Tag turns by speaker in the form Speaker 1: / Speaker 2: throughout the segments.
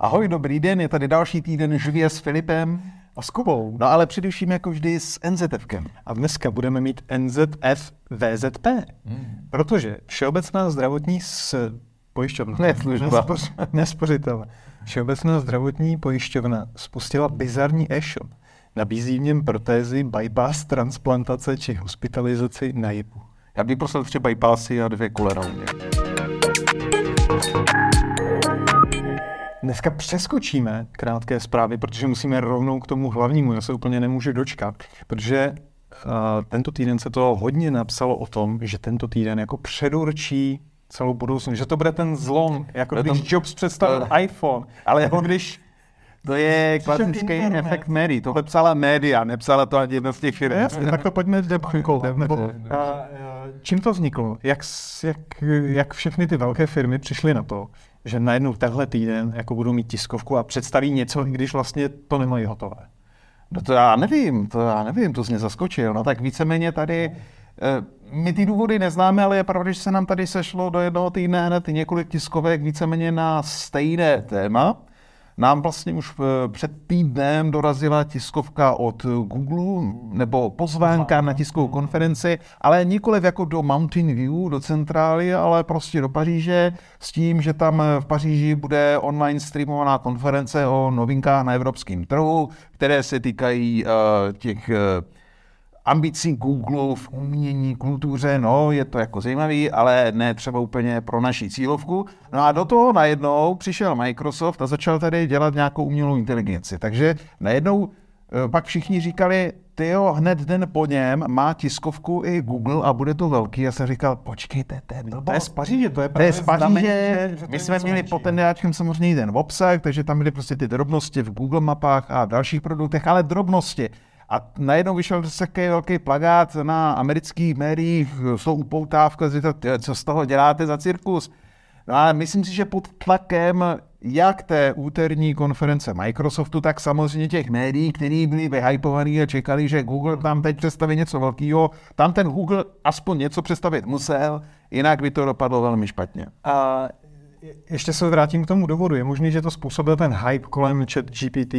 Speaker 1: Ahoj, dobrý den, je tady další týden živě s Filipem.
Speaker 2: A s Kubou.
Speaker 1: No ale především jako vždy s NZFkem.
Speaker 2: A dneska budeme mít NZF VZP, hmm. protože Všeobecná zdravotní s pojišťovna.
Speaker 1: Ne, služba.
Speaker 2: Nespoř, nespořitelná. Všeobecná zdravotní pojišťovna spustila bizarní e-shop. Nabízí v něm protézy, bypass, transplantace či hospitalizaci na JIPu.
Speaker 1: Já bych prosil tři bypassy a dvě kolerauny.
Speaker 2: Dneska přeskočíme krátké zprávy, protože musíme rovnou k tomu hlavnímu. Já se úplně nemůžu dočkat, protože uh, tento týden se to hodně napsalo o tom, že tento týden jako předurčí celou budoucnost, že to bude ten zlom, jako
Speaker 1: To
Speaker 2: když
Speaker 1: to-
Speaker 2: Jobs představil
Speaker 1: to-
Speaker 2: iPhone, ale jako když
Speaker 1: To je klasický efekt médií. Tohle psala média, nepsala to ani jedna z těch firm.
Speaker 2: Jasně, tak to pojďme a, čím to vzniklo? Jak, jak, jak všechny ty velké firmy přišly na to, že najednou tenhle týden jako budou mít tiskovku a představí něco, i když vlastně to nemají hotové?
Speaker 1: No to já nevím, to já nevím, to jsi mě zaskočil. No tak víceméně tady, eh, my ty důvody neznáme, ale je pravda, že se nám tady sešlo do jednoho týdne hned několik tiskovek víceméně na stejné téma. Nám vlastně už eh, před týdnem dorazila tiskovka od Google, nebo pozvánka na tiskovou konferenci, ale nikoliv jako do Mountain View, do centrály, ale prostě do Paříže, s tím, že tam v Paříži bude online streamovaná konference o novinkách na evropském trhu, které se týkají uh, těch ambicí Google v umění, kultuře, no, je to jako zajímavý, ale ne třeba úplně pro naši cílovku. No a do toho najednou přišel Microsoft a začal tady dělat nějakou umělou inteligenci. Takže najednou eh, pak všichni říkali, ty jo, hned den po něm má tiskovku i Google a bude to velký. Já jsem říkal, počkejte, to je
Speaker 2: To je z Paříže, to je
Speaker 1: to je z
Speaker 2: právě znamení,
Speaker 1: Paříže,
Speaker 2: že to
Speaker 1: my jsme měli pod tendáčkem samozřejmě ten obsah, takže tam byly prostě ty drobnosti v Google mapách a v dalších produktech, ale drobnosti. A najednou vyšel takový velký plagát na amerických médiích že to, co z toho děláte za cirkus. No a myslím si, že pod tlakem jak té úterní konference Microsoftu, tak samozřejmě těch médií, který byli vyhypovaní a čekali, že Google tam teď představí něco velkého, tam ten Google aspoň něco představit musel, jinak by to dopadlo velmi špatně.
Speaker 2: A je- ještě se vrátím k tomu důvodu. Je možný, že to způsobil ten hype kolem chat GPT,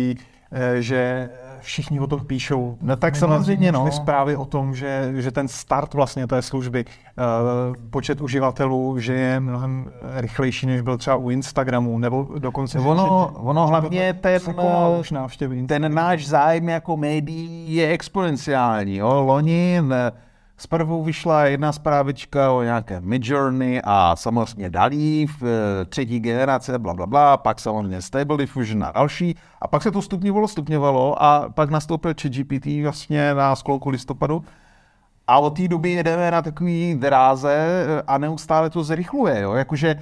Speaker 2: eh, že všichni o tom píšou.
Speaker 1: No tak
Speaker 2: Minule
Speaker 1: samozřejmě, no.
Speaker 2: zprávy o tom, že, že ten start vlastně té služby, eh, počet uživatelů, že je mnohem rychlejší, než byl třeba u Instagramu, nebo dokonce...
Speaker 1: Ono, ono hlavně ten,
Speaker 2: návštěvy.
Speaker 1: ten náš zájem jako médií je exponenciální. Jo? Loni ne, zprvu vyšla jedna zprávička o nějakém Midjourney a samozřejmě Dalí v eh, třetí generace, bla, bla, bla, pak samozřejmě Stable Diffusion a další. A pak se to stupňovalo, stupňovalo a pak nastoupil ChatGPT vlastně na sklonku listopadu. A od té doby jedeme na takový dráze eh, a neustále to zrychluje. Jo? Jakože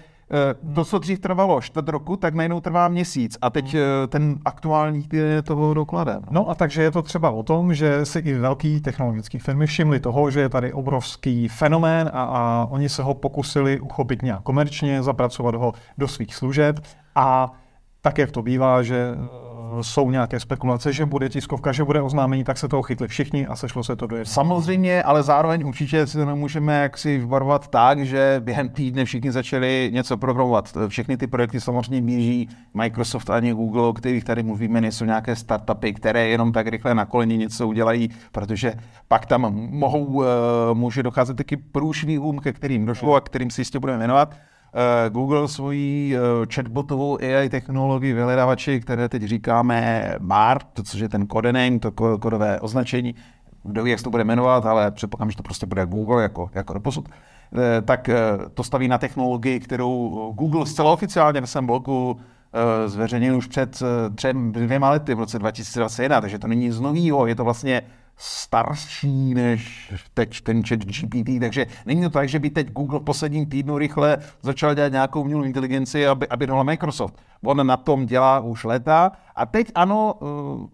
Speaker 1: to, co dřív trvalo čtvrt roku, tak najednou trvá měsíc. A teď eh, ten aktuální týden je toho dokladem.
Speaker 2: No a takže je to třeba o tom, že si i velký technologické firmy všimly toho, že je tady obrovský fenomén a, a oni se ho pokusili uchopit nějak komerčně, zapracovat ho do svých služeb a tak, jak to bývá, že eh, jsou nějaké spekulace, že bude tiskovka, že bude oznámení, tak se toho chytli všichni a sešlo se to do jednoho.
Speaker 1: Samozřejmě, ale zároveň určitě si to nemůžeme jaksi vbarovat tak, že během týdne všichni začali něco programovat. Všechny ty projekty samozřejmě běží. Microsoft ani Google, o kterých tady mluvíme, nejsou nějaké startupy, které jenom tak rychle na koleně něco udělají, protože pak tam mohou, eh, může docházet taky průšvihům, ke kterým došlo a kterým si jistě budeme jmenovat. Eh, Google svoji eh, chatbotovou AI technologii vyhledávači, které teď říkáme BART, což je ten codename, to ko- kodové označení, kdo ví, jak se to bude jmenovat, ale předpokládám, že to prostě bude Google jako, jako doposud, eh, tak to staví na technologii, kterou Google zcela oficiálně ve svém blogu eh, zveřejnil už před třem, dvěma lety v roce 2021, takže to není nic nového, je to vlastně starší než teď ten chat GPT, takže není to tak, že by teď Google v posledním týdnu rychle začal dělat nějakou umělou inteligenci, aby, aby dala Microsoft. On na tom dělá už léta a teď ano, eh,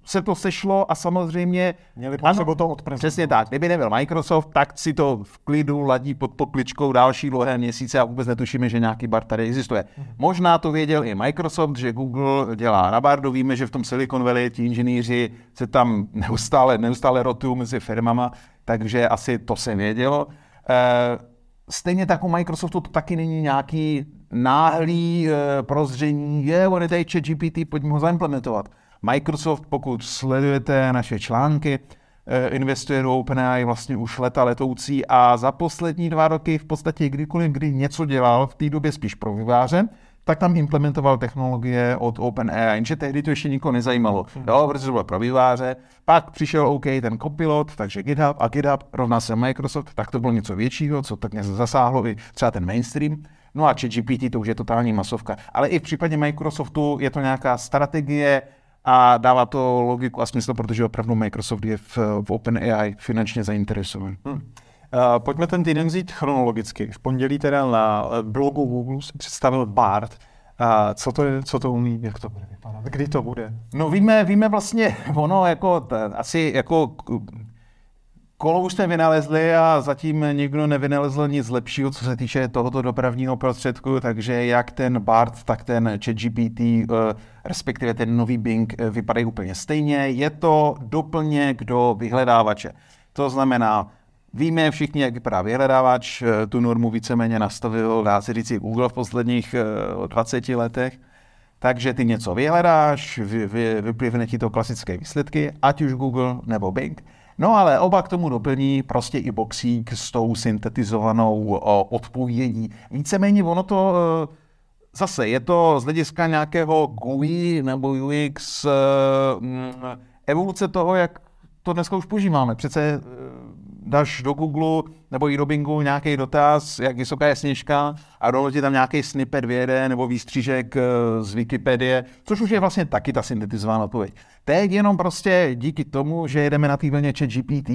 Speaker 1: se to sešlo a samozřejmě...
Speaker 2: Měli
Speaker 1: ano,
Speaker 2: potřebu to odprezentovat.
Speaker 1: Přesně tak. Kdyby nebyl Microsoft, tak si to v klidu ladí pod pokličkou další dlouhé měsíce a vůbec netušíme, že nějaký bar tady existuje. Možná to věděl i Microsoft, že Google dělá na bardu. Víme, že v tom Silicon Valley ti inženýři se tam neustále, neustále rotují mezi firmama, takže asi to se vědělo. Eh, Stejně tak u Microsoftu to taky není nějaký náhlý e, prozření, je, on je tady GPT, pojďme ho zaimplementovat. Microsoft, pokud sledujete naše články, e, investuje do OpenAI vlastně už leta letoucí a za poslední dva roky v podstatě kdykoliv, kdy něco dělal, v té době spíš pro výváře, tak tam implementoval technologie od OpenAI, jenže tehdy to ještě nikoho nezajímalo. Hmm. Jo, protože to bylo pro výváře. Pak přišel OK ten copilot, takže GitHub a GitHub rovná se Microsoft, tak to bylo něco většího, co tak zasáhlo i třeba ten mainstream. No a ChatGPT to už je totální masovka. Ale i v případě Microsoftu je to nějaká strategie a dává to logiku a smysl, protože opravdu Microsoft je v, v OpenAI finančně zainteresovaný. Hmm. Uh,
Speaker 2: pojďme ten týden vzít chronologicky. V pondělí teda na blogu Google se představil BART. Uh, co to je, co to umí, jak to bude vypadat, kdy to bude?
Speaker 1: No víme, víme vlastně, ono jako, t, asi jako Kolo už jsme vynalezli a zatím nikdo nevynalezl nic lepšího, co se týče tohoto dopravního prostředku, takže jak ten BART, tak ten ChatGPT, eh, respektive ten nový Bing, eh, vypadají úplně stejně. Je to doplněk do vyhledávače. To znamená, Víme všichni, jak vypadá vyhledávač, eh, tu normu víceméně nastavil, dá se říct, Google v posledních 20 letech. Takže ty něco vyhledáš, vy, vy, vyplivne ti to klasické výsledky, ať už Google nebo Bing. No ale oba k tomu doplní prostě i boxík s tou syntetizovanou odpovědí. Víceméně ono to e, zase je to z hlediska nějakého GUI nebo UX e, evoluce toho, jak to dneska už používáme. Přece dáš do Google nebo i do Bingu nějaký dotaz, jak vysoká je sněžka a rovnou ti tam nějaký snippet vyjede nebo výstřížek eh, z Wikipedie, což už je vlastně taky ta syntetizovaná odpověď. Teď jenom prostě díky tomu, že jedeme na té vlně chat GPT,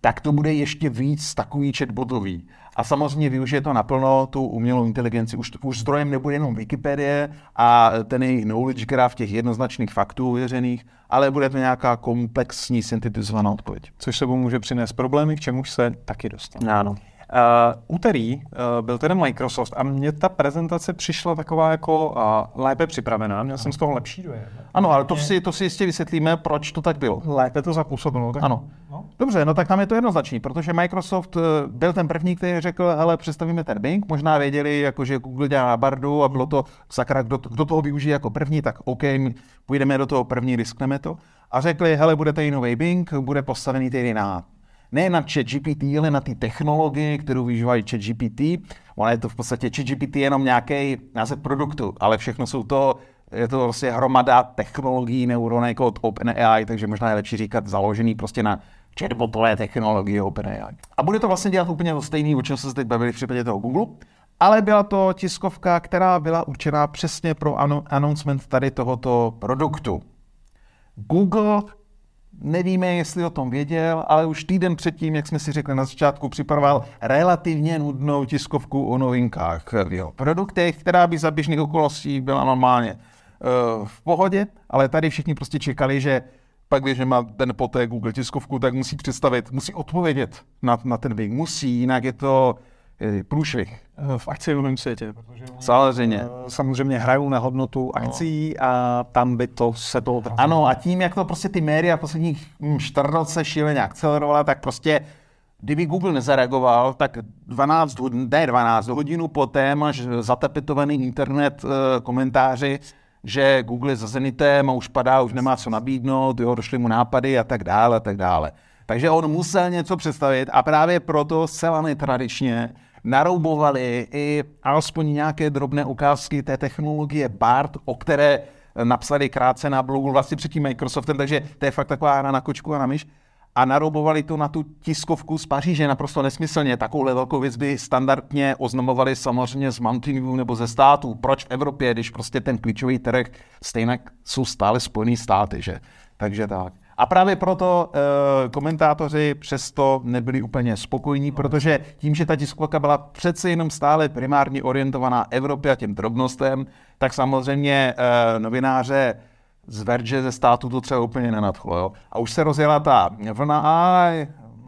Speaker 1: tak to bude ještě víc takový chatbotový. A samozřejmě využije to naplno, tu umělou inteligenci. Už, už zdrojem nebude jenom Wikipedie a ten jejich knowledge graph těch jednoznačných faktů uvěřených, ale bude to nějaká komplexní syntetizovaná odpověď.
Speaker 2: Což sebou může přinést problémy, k čemu se taky dostane.
Speaker 1: Ano.
Speaker 2: Uh, úterý uh, byl tedy Microsoft a mně ta prezentace přišla taková jako uh, lépe připravená, měl jsem z toho lepší dojem.
Speaker 1: Ano, ale to si, to si jistě vysvětlíme, proč to tak bylo.
Speaker 2: Lépe to zapůsobilo. Tak...
Speaker 1: Ano. No? Dobře, no tak tam je to jednoznačný, protože Microsoft byl ten první, který řekl, ale představíme ten Bing, možná věděli, jako, že Google dělá bardu a bylo to, sakra, kdo, kdo toho využije jako první, tak OK, půjdeme do toho první, riskneme to. A řekli, hele, bude tady nový Bing, bude postavený tedy na ne na ChatGPT, ale na ty technologie, kterou využívají ChatGPT. Ono je to v podstatě ChatGPT jenom nějaký název produktu, ale všechno jsou to, je to vlastně hromada technologií neuronek od OpenAI, takže možná je lepší říkat založený prostě na chatbotové technologie OpenAI. A bude to vlastně dělat úplně to stejný, o čem se teď bavili v případě toho Google, ale byla to tiskovka, která byla určená přesně pro announcement tady tohoto produktu. Google Nevíme, jestli o tom věděl, ale už týden předtím, jak jsme si řekli na začátku, připravoval relativně nudnou tiskovku o novinkách v jeho produktech, která by za běžných okolností byla normálně uh, v pohodě, ale tady všichni prostě čekali, že pak, když má ten poté Google tiskovku, tak musí představit, musí odpovědět na, na ten Bing. Musí, jinak je to průšvih.
Speaker 2: V akciovém světě, protože
Speaker 1: samozřejmě. Eh,
Speaker 2: samozřejmě hrajou na hodnotu no. akcí no. a tam by to se to
Speaker 1: odrazilo. Ano, a tím, jak to prostě ty média v posledních 14 se šíleně akcelerovala, tak prostě kdyby Google nezareagoval, tak 12, ne 12 hodinu poté máš zatepetovaný internet eh, komentáři, že Google je za Zenitem a už padá, už nemá co nabídnout, jo, došly mu nápady a tak dále a tak dále. Takže on musel něco představit a právě proto zcela netradičně naroubovali i alespoň nějaké drobné ukázky té technologie BART, o které napsali krátce na blogu vlastně před tím Microsoftem, takže to je fakt taková hra na kočku a na myš. A naroubovali to na tu tiskovku z Paříže naprosto nesmyslně. Takovouhle velkou věc by standardně oznamovali samozřejmě z Mountain View nebo ze států. Proč v Evropě, když prostě ten klíčový trh stejně jsou stále Spojené státy, že? Takže tak. A právě proto e, komentátoři přesto nebyli úplně spokojení, protože tím, že ta tiskovka byla přece jenom stále primárně orientovaná Evropě a těm drobnostem, tak samozřejmě e, novináře z Verge ze státu to třeba úplně nenadchlo. Jo? A už se rozjela ta vlna, a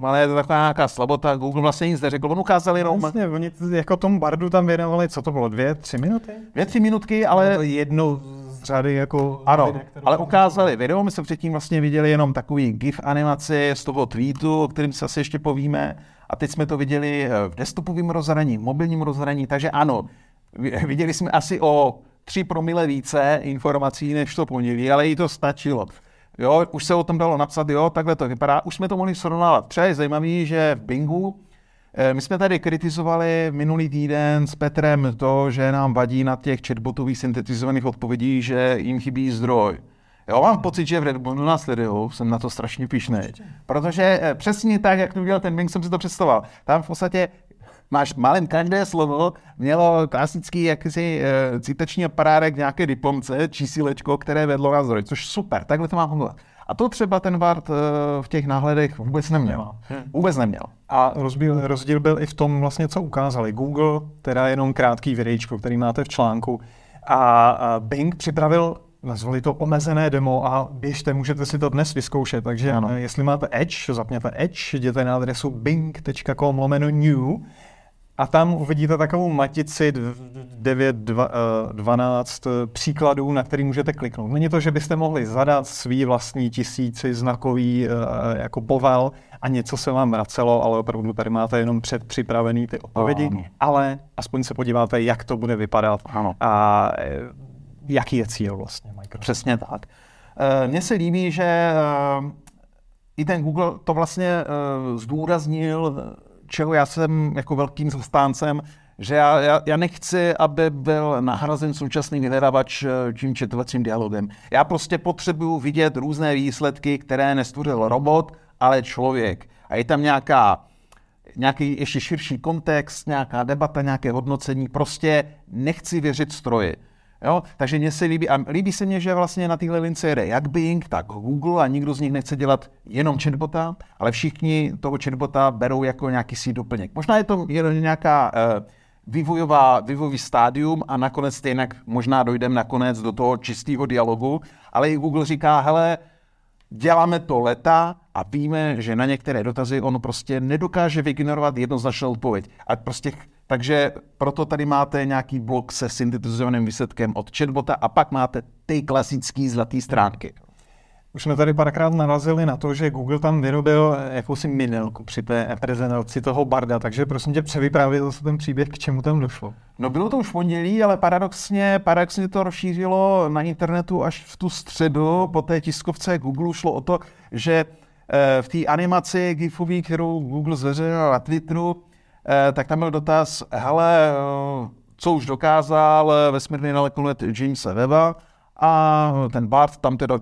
Speaker 1: ale je to taková nějaká slabota, Google vlastně nic neřekl, on ukázal jenom...
Speaker 2: Vlastně, oni jako tomu bardu tam věnovali, co to bylo, dvě, tři minuty?
Speaker 1: Dvě, tři minutky, ale...
Speaker 2: To jednou řady jako...
Speaker 1: Ano, video, ale ukázali video, my jsme předtím vlastně viděli jenom takový GIF animaci z toho tweetu, o kterým se asi ještě povíme, a teď jsme to viděli v desktopovém rozhraní, v mobilním rozhraní, takže ano, viděli jsme asi o 3 promile více informací než to pondělí, ale i to stačilo. Jo, už se o tom dalo napsat, jo, takhle to vypadá. Už jsme to mohli srovnávat. Třeba je zajímavý, že v Bingu eh, my jsme tady kritizovali minulý týden s Petrem to, že nám vadí na těch chatbotových syntetizovaných odpovědí, že jim chybí zdroj. Jo, mám pocit, že v Red Bullu nás jsem na to strašně pišný. Protože eh, přesně tak, jak to udělal ten Bing, jsem si to představoval. Tam v podstatě máš malém každé slovo, mělo klasický jakýsi uh, citační aparárek, nějaké diplomce, čísilečko, které vedlo na zdroj, což super, takhle to má fungovat. A to třeba ten Bart uh, v těch náhledech vůbec neměl. Vůbec neměl.
Speaker 2: A rozdíl, rozdíl byl i v tom vlastně, co ukázali. Google, teda jenom krátký videíčko, který máte v článku, a, a Bing připravil nazvali to omezené demo a běžte, můžete si to dnes vyzkoušet. Takže ano. jestli máte Edge, zapněte Edge, jděte na adresu bing.com lomeno new a tam uvidíte takovou matici 9, 12 eh, příkladů, na který můžete kliknout. Není to, že byste mohli zadat svý vlastní tisíci znakový eh, jako povel a něco se vám vracelo, ale opravdu tady máte jenom předpřipravený ty odpovědi, ano. ale aspoň se podíváte, jak to bude vypadat
Speaker 1: ano.
Speaker 2: a eh, jaký je cíl vlastně Microsoft.
Speaker 1: Přesně tak. Mně se líbí, že i ten Google to vlastně zdůraznil čeho já jsem jako velkým zastáncem, že já, já, já nechci, aby byl nahrazen současný vyhledávač eh, tím četovacím dialogem. Já prostě potřebuju vidět různé výsledky, které nestvořil robot, ale člověk. A je tam nějaká nějaký ještě širší kontext, nějaká debata, nějaké hodnocení. Prostě nechci věřit stroji. Jo? Takže mně se líbí, a líbí se mně, že vlastně na téhle lince jede jak Bing, tak Google a nikdo z nich nechce dělat jenom chatbota, ale všichni toho chatbota berou jako nějaký si doplněk. Možná je to nějaká uh, vývojová, vývojový stádium a nakonec stejně možná dojdeme nakonec do toho čistého dialogu, ale i Google říká, hele, děláme to leta a víme, že na některé dotazy on prostě nedokáže vygenerovat jednoznačnou odpověď. A prostě takže proto tady máte nějaký blok se syntetizovaným výsledkem od chatbota a pak máte ty klasické zlaté stránky.
Speaker 2: Už jsme tady párkrát narazili na to, že Google tam vyrobil jakousi minelku při té prezentaci toho Barda, takže prosím tě převyprávět zase ten příběh, k čemu tam došlo.
Speaker 1: No bylo to už pondělí, ale paradoxně, paradoxně to rozšířilo na internetu až v tu středu, po té tiskovce Google šlo o to, že eh, v té animaci GIFový, kterou Google zveřejnil na Twitteru, Eh, tak tam byl dotaz, hele, eh, co už dokázal vesmírný nalekolet Jamesa Weba a ten Bart tam teda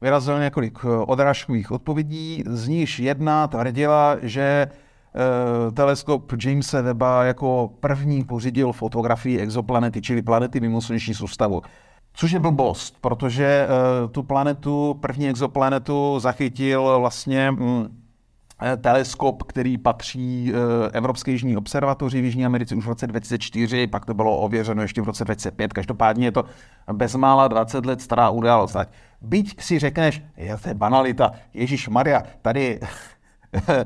Speaker 1: vyrazil několik eh, odrážkových odpovědí, z níž jedna tvrdila, že teleskop Jamesa Weba jako první pořídil fotografii exoplanety, čili planety mimo sluneční soustavu. Což je blbost, protože tu planetu, první exoplanetu zachytil vlastně mm, Eh, teleskop, který patří eh, Evropské jižní observatoři v Jižní Americe už v roce 2004, pak to bylo ověřeno ještě v roce 2005. Každopádně je to bezmála 20 let stará událost. Byť si řekneš, je to banalita, Ježíš Maria, tady eh,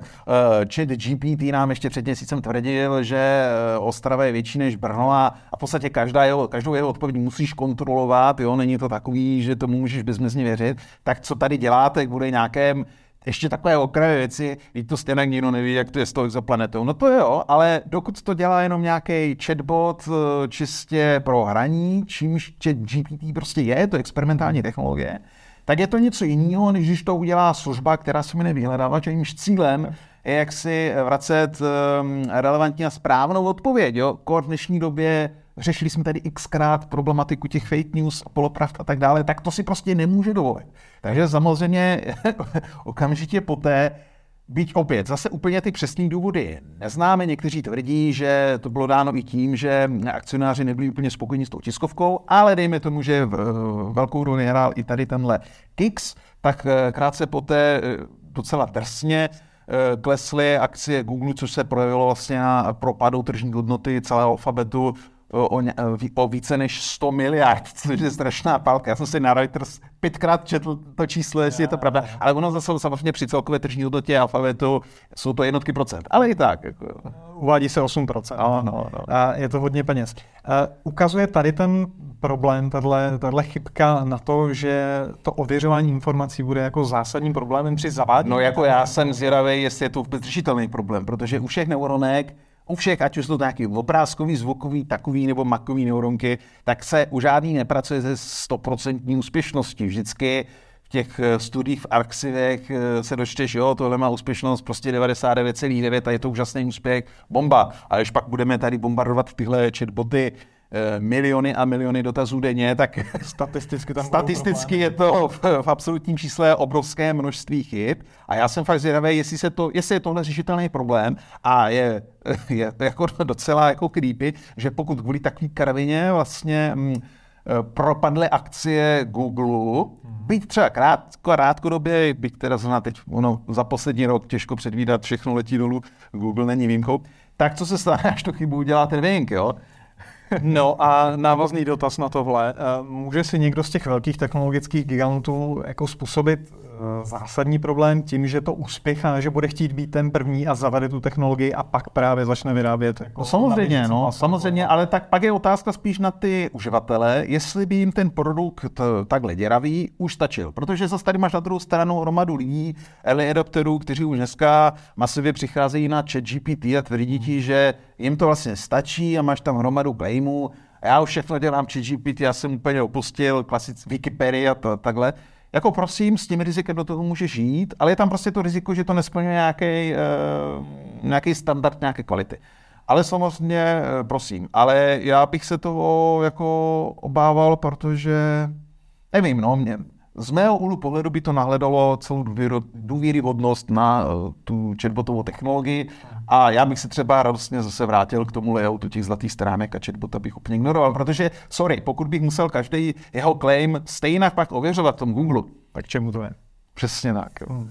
Speaker 1: Chat GPT nám ještě před měsícem tvrdil, že Ostrava je větší než Brno a, a v podstatě každá jeho, každou jeho odpověď musíš kontrolovat, jo, není to takový, že tomu můžeš bezmezně věřit. Tak co tady děláte, bude nějakém ještě takové okraje věci, když to stejně nikdo neví, jak to je s tou exoplanetou. No to jo, ale dokud to dělá jenom nějaký chatbot eh, čistě pro hraní, čímž chat GPT prostě je, to experimentální technologie, tak je to něco jiného, než když to udělá služba, která se jmenuje vyhledávač, jejímž cílem je jak si vracet um, relevantní a správnou odpověď. Jo? Kor v dnešní době řešili jsme tady xkrát problematiku těch fake news, polopravd a tak dále, tak to si prostě nemůže dovolit. Takže samozřejmě okamžitě poté, Byť opět, zase úplně ty přesné důvody neznáme. Někteří tvrdí, že to bylo dáno i tím, že akcionáři nebyli úplně spokojeni s tou tiskovkou, ale dejme tomu, že velkou roli hrál i tady tenhle Kix, tak eh, krátce poté eh, docela drsně eh, klesly akcie Google, což se projevilo vlastně na propadu tržní hodnoty celého alfabetu o, o více než 100 miliard, což je strašná pálka. Já jsem si na Reuters pětkrát četl to číslo, jestli je to pravda, ale ono zase samozřejmě při celkové tržní hodnotě alfabetu jsou to jednotky procent, ale i tak. Jako.
Speaker 2: Uvádí se 8%.
Speaker 1: No, no, no.
Speaker 2: A je to hodně peněz. Uh, ukazuje tady ten problém, tahle chybka na to, že to ověřování informací bude jako zásadním problémem při zavádění?
Speaker 1: No jako já jsem zvědavý, jestli je to vůbec řešitelný problém, protože u všech neuronek u všech, ať už jsou to nějaký obrázkový, zvukový, takový nebo makový neuronky, tak se u žádný nepracuje ze 100% úspěšností. Vždycky v těch eh, studiích v Arxivech eh, se dočteš, jo, tohle má úspěšnost prostě 99,9 a je to úžasný úspěch, bomba. A když pak budeme tady bombardovat tyhle chatboty miliony a miliony dotazů denně, tak
Speaker 2: statisticky, tam
Speaker 1: statisticky je to v, v absolutním čísle obrovské množství chyb. A já jsem fakt zvědavý, jestli, se to, jestli je tohle řešitelný problém a je, je jako docela jako creepy, že pokud kvůli takové karavině vlastně mm, eh, propadly akcie Google, hmm. byť třeba krát, krátkodobě, byť teda zna teď ono, za poslední rok těžko předvídat, všechno letí dolů, Google není výjimkou, tak co se stane, až to chybu udělá ten Wink, jo?
Speaker 2: No a návazný dotaz na tohle. Eh, může si někdo z těch velkých technologických gigantů jako způsobit zásadní problém tím, že to uspěchá, že bude chtít být ten první a zavede tu technologii a pak právě začne vyrábět. Jako
Speaker 1: no samozřejmě, no, samozřejmě, ale tak pak je otázka spíš na ty uživatele, jestli by jim ten produkt takhle děravý už stačil. Protože zase tady máš na druhou stranu hromadu lidí, early adopterů, kteří už dneska masivě přicházejí na chat GPT a tvrdí ti, že jim to vlastně stačí a máš tam hromadu claimů. Já už všechno dělám chat GPT, já jsem úplně opustil klasic Wikipedia a to, takhle. Jako prosím, s tím rizikem do toho může žít, ale je tam prostě to riziko, že to nesplňuje nějaký, uh, nějaký standard nějaké kvality. Ale samozřejmě, uh, prosím, ale já bych se toho jako obával, protože nevím, no, mě, z mého úhlu pohledu by to nahledalo celou důvěryhodnost na uh, tu chatbotovou technologii a já bych se třeba radostně zase vrátil k tomu layoutu těch zlatých stránek a chatbota bych úplně ignoroval, protože, sorry, pokud bych musel každý jeho claim stejně pak ověřovat v tom Google,
Speaker 2: tak čemu to je?
Speaker 1: Přesně tak. Jo. Hmm.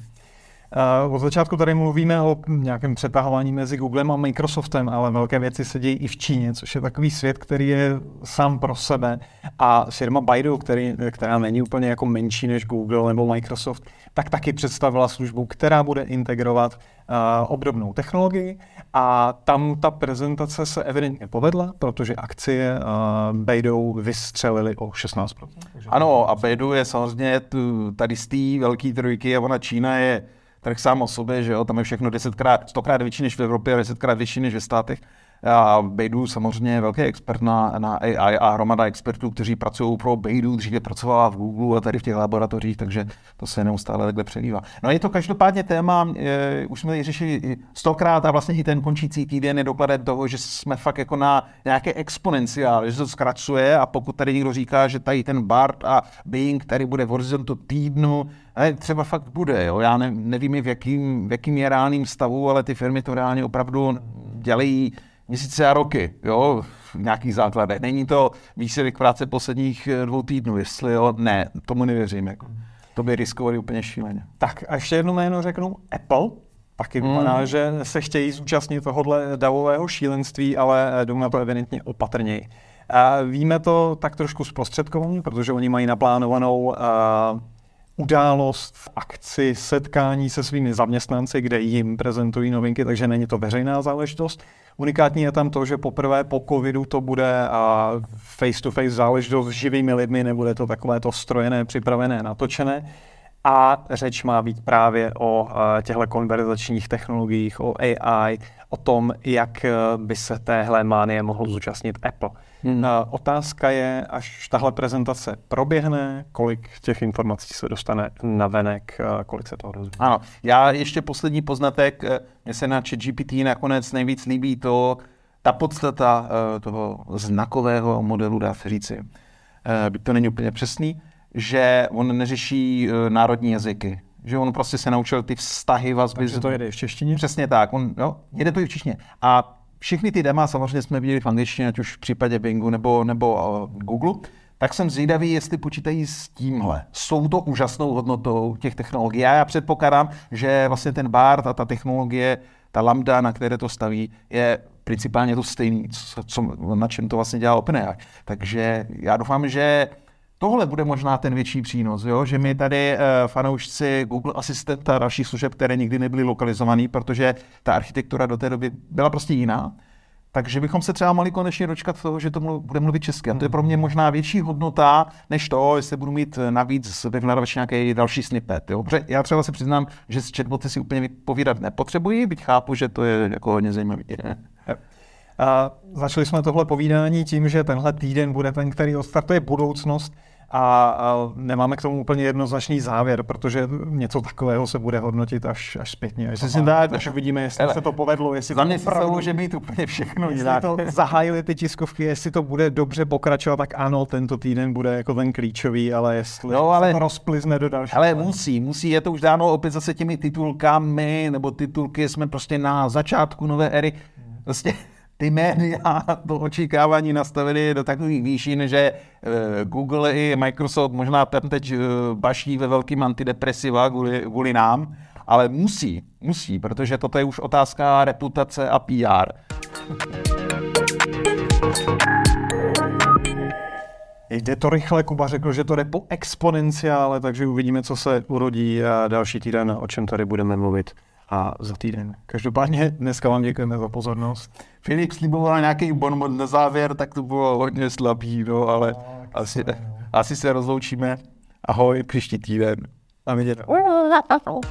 Speaker 2: Uh, od začátku tady mluvíme o nějakém přetahování mezi Googlem a Microsoftem, ale velké věci se dějí i v Číně, což je takový svět, který je sám pro sebe. A firma Baidu, který, která není úplně jako menší než Google nebo Microsoft, tak taky představila službu, která bude integrovat uh, obdobnou technologii. A tam ta prezentace se evidentně povedla, protože akcie uh, Baidu vystřelily o 16%.
Speaker 1: Ano, a Baidu je samozřejmě tady z té velké trojky a ona Čína je trh sám o sobě, že jo, tam je všechno desetkrát, stokrát větší než v Evropě a desetkrát větší než ve státech. A Baidu samozřejmě velký expert na, na AI a hromada expertů, kteří pracují pro Baidu, dříve pracovala v Google a tady v těch laboratořích, takže to se neustále takhle přelívá. No je to každopádně téma, je, už jsme ji řešili stokrát a vlastně i ten končící týden je dokladem toho, že jsme fakt jako na nějaké exponenciál, že se to zkracuje a pokud tady někdo říká, že tady ten BART a Bing tady bude v horizontu týdnu, ale třeba fakt bude, jo. já ne, nevím, v jakým, v jakým je reálným stavu, ale ty firmy to reálně opravdu dělají měsíce a roky, jo, v nějakých základech. Není to výsledek práce posledních eh, dvou týdnů, jestli jo, ne, tomu nevěřím. Jako. To by riskovali úplně šíleně.
Speaker 2: Tak a ještě jedno jméno řeknu, Apple. Taky vypadá, mm. že se chtějí zúčastnit tohohle davového šílenství, ale jdou na to evidentně opatrněji. A víme to tak trošku zprostředkovaně, protože oni mají naplánovanou uh, událost v akci setkání se svými zaměstnanci, kde jim prezentují novinky, takže není to veřejná záležitost. Unikátní je tam to, že poprvé po covidu to bude face-to-face záležitost s živými lidmi, nebude to takové to strojené, připravené, natočené. A řeč má být právě o těchto konverzačních technologiích, o AI, o tom, jak e, by se téhle mánie mohl zúčastnit Apple. Hmm. Otázka je, až tahle prezentace proběhne, kolik těch informací se dostane na venek, kolik se toho dozví.
Speaker 1: Ano, já ještě poslední poznatek, e, mně se na ChatGPT nakonec nejvíc líbí to, ta podstata e, toho znakového modelu, dá se říci. Byť to není úplně přesný, že on neřeší národní jazyky, že on prostě se naučil ty vztahy vazby.
Speaker 2: Takže to jede v češtině?
Speaker 1: Přesně tak, on, jo, jede to i v češtině. A všechny ty dema samozřejmě jsme viděli v angličtině, ať už v případě Bingu nebo, nebo uh, Google, tak jsem zvědavý, jestli počítají s tímhle. Jsou to úžasnou hodnotou těch technologií. Já předpokládám, že vlastně ten BART a ta technologie, ta lambda, na které to staví, je principálně to stejný, co, co, na čem to vlastně dělá OpenAI. Takže já doufám, že Tohle bude možná ten větší přínos, jo? že my tady uh, fanoušci Google Asistenta a dalších služeb, které nikdy nebyly lokalizované, protože ta architektura do té doby byla prostě jiná, takže bychom se třeba mohli konečně dočkat toho, že to mluv, bude mluvit česky. A to je pro mě možná větší hodnota, než to, jestli budu mít navíc vyhledávač nějaký další snippet. Jo? Protože já třeba se přiznám, že s chatboty si úplně povídat nepotřebuji, byť chápu, že to je jako hodně zajímavé.
Speaker 2: A začali jsme tohle povídání tím, že tenhle týden bude ten, který odstartuje budoucnost a, nemáme k tomu úplně jednoznačný závěr, protože něco takového se bude hodnotit až, až zpětně. Až,
Speaker 1: Přesně tak.
Speaker 2: až uvidíme, jestli
Speaker 1: Hele,
Speaker 2: se to povedlo, jestli
Speaker 1: Za
Speaker 2: to
Speaker 1: mě se
Speaker 2: opravdu-
Speaker 1: může mít úplně všechno
Speaker 2: Jestli
Speaker 1: jinak.
Speaker 2: to zahájili ty tiskovky, jestli to bude dobře pokračovat, tak ano, tento týden bude jako ten klíčový, ale jestli
Speaker 1: Jo, ale-
Speaker 2: se to rozplizne do dalšího.
Speaker 1: Ale musí, musí, je to už dáno opět zase těmi titulkami, nebo titulky, jsme prostě na začátku nové éry. Prostě ty média to očekávání nastavili do takových výšin, že eh, Google i Microsoft možná tam teď eh, baší ve velkým antidepresiva kvůli, kvůli nám, ale musí, musí, protože toto je už otázka reputace a PR.
Speaker 2: Jde to rychle, Kuba řekl, že to jde po exponenciále, takže uvidíme, co se urodí a další týden, o čem tady budeme mluvit a za týden. Každopádně dneska vám děkujeme za pozornost.
Speaker 1: Filip sliboval nějaký bonmot na závěr, tak to bylo hodně slabý, no, ale asi, asi se rozloučíme. Ahoj, příští týden.
Speaker 2: A vidět.
Speaker 3: Ooh,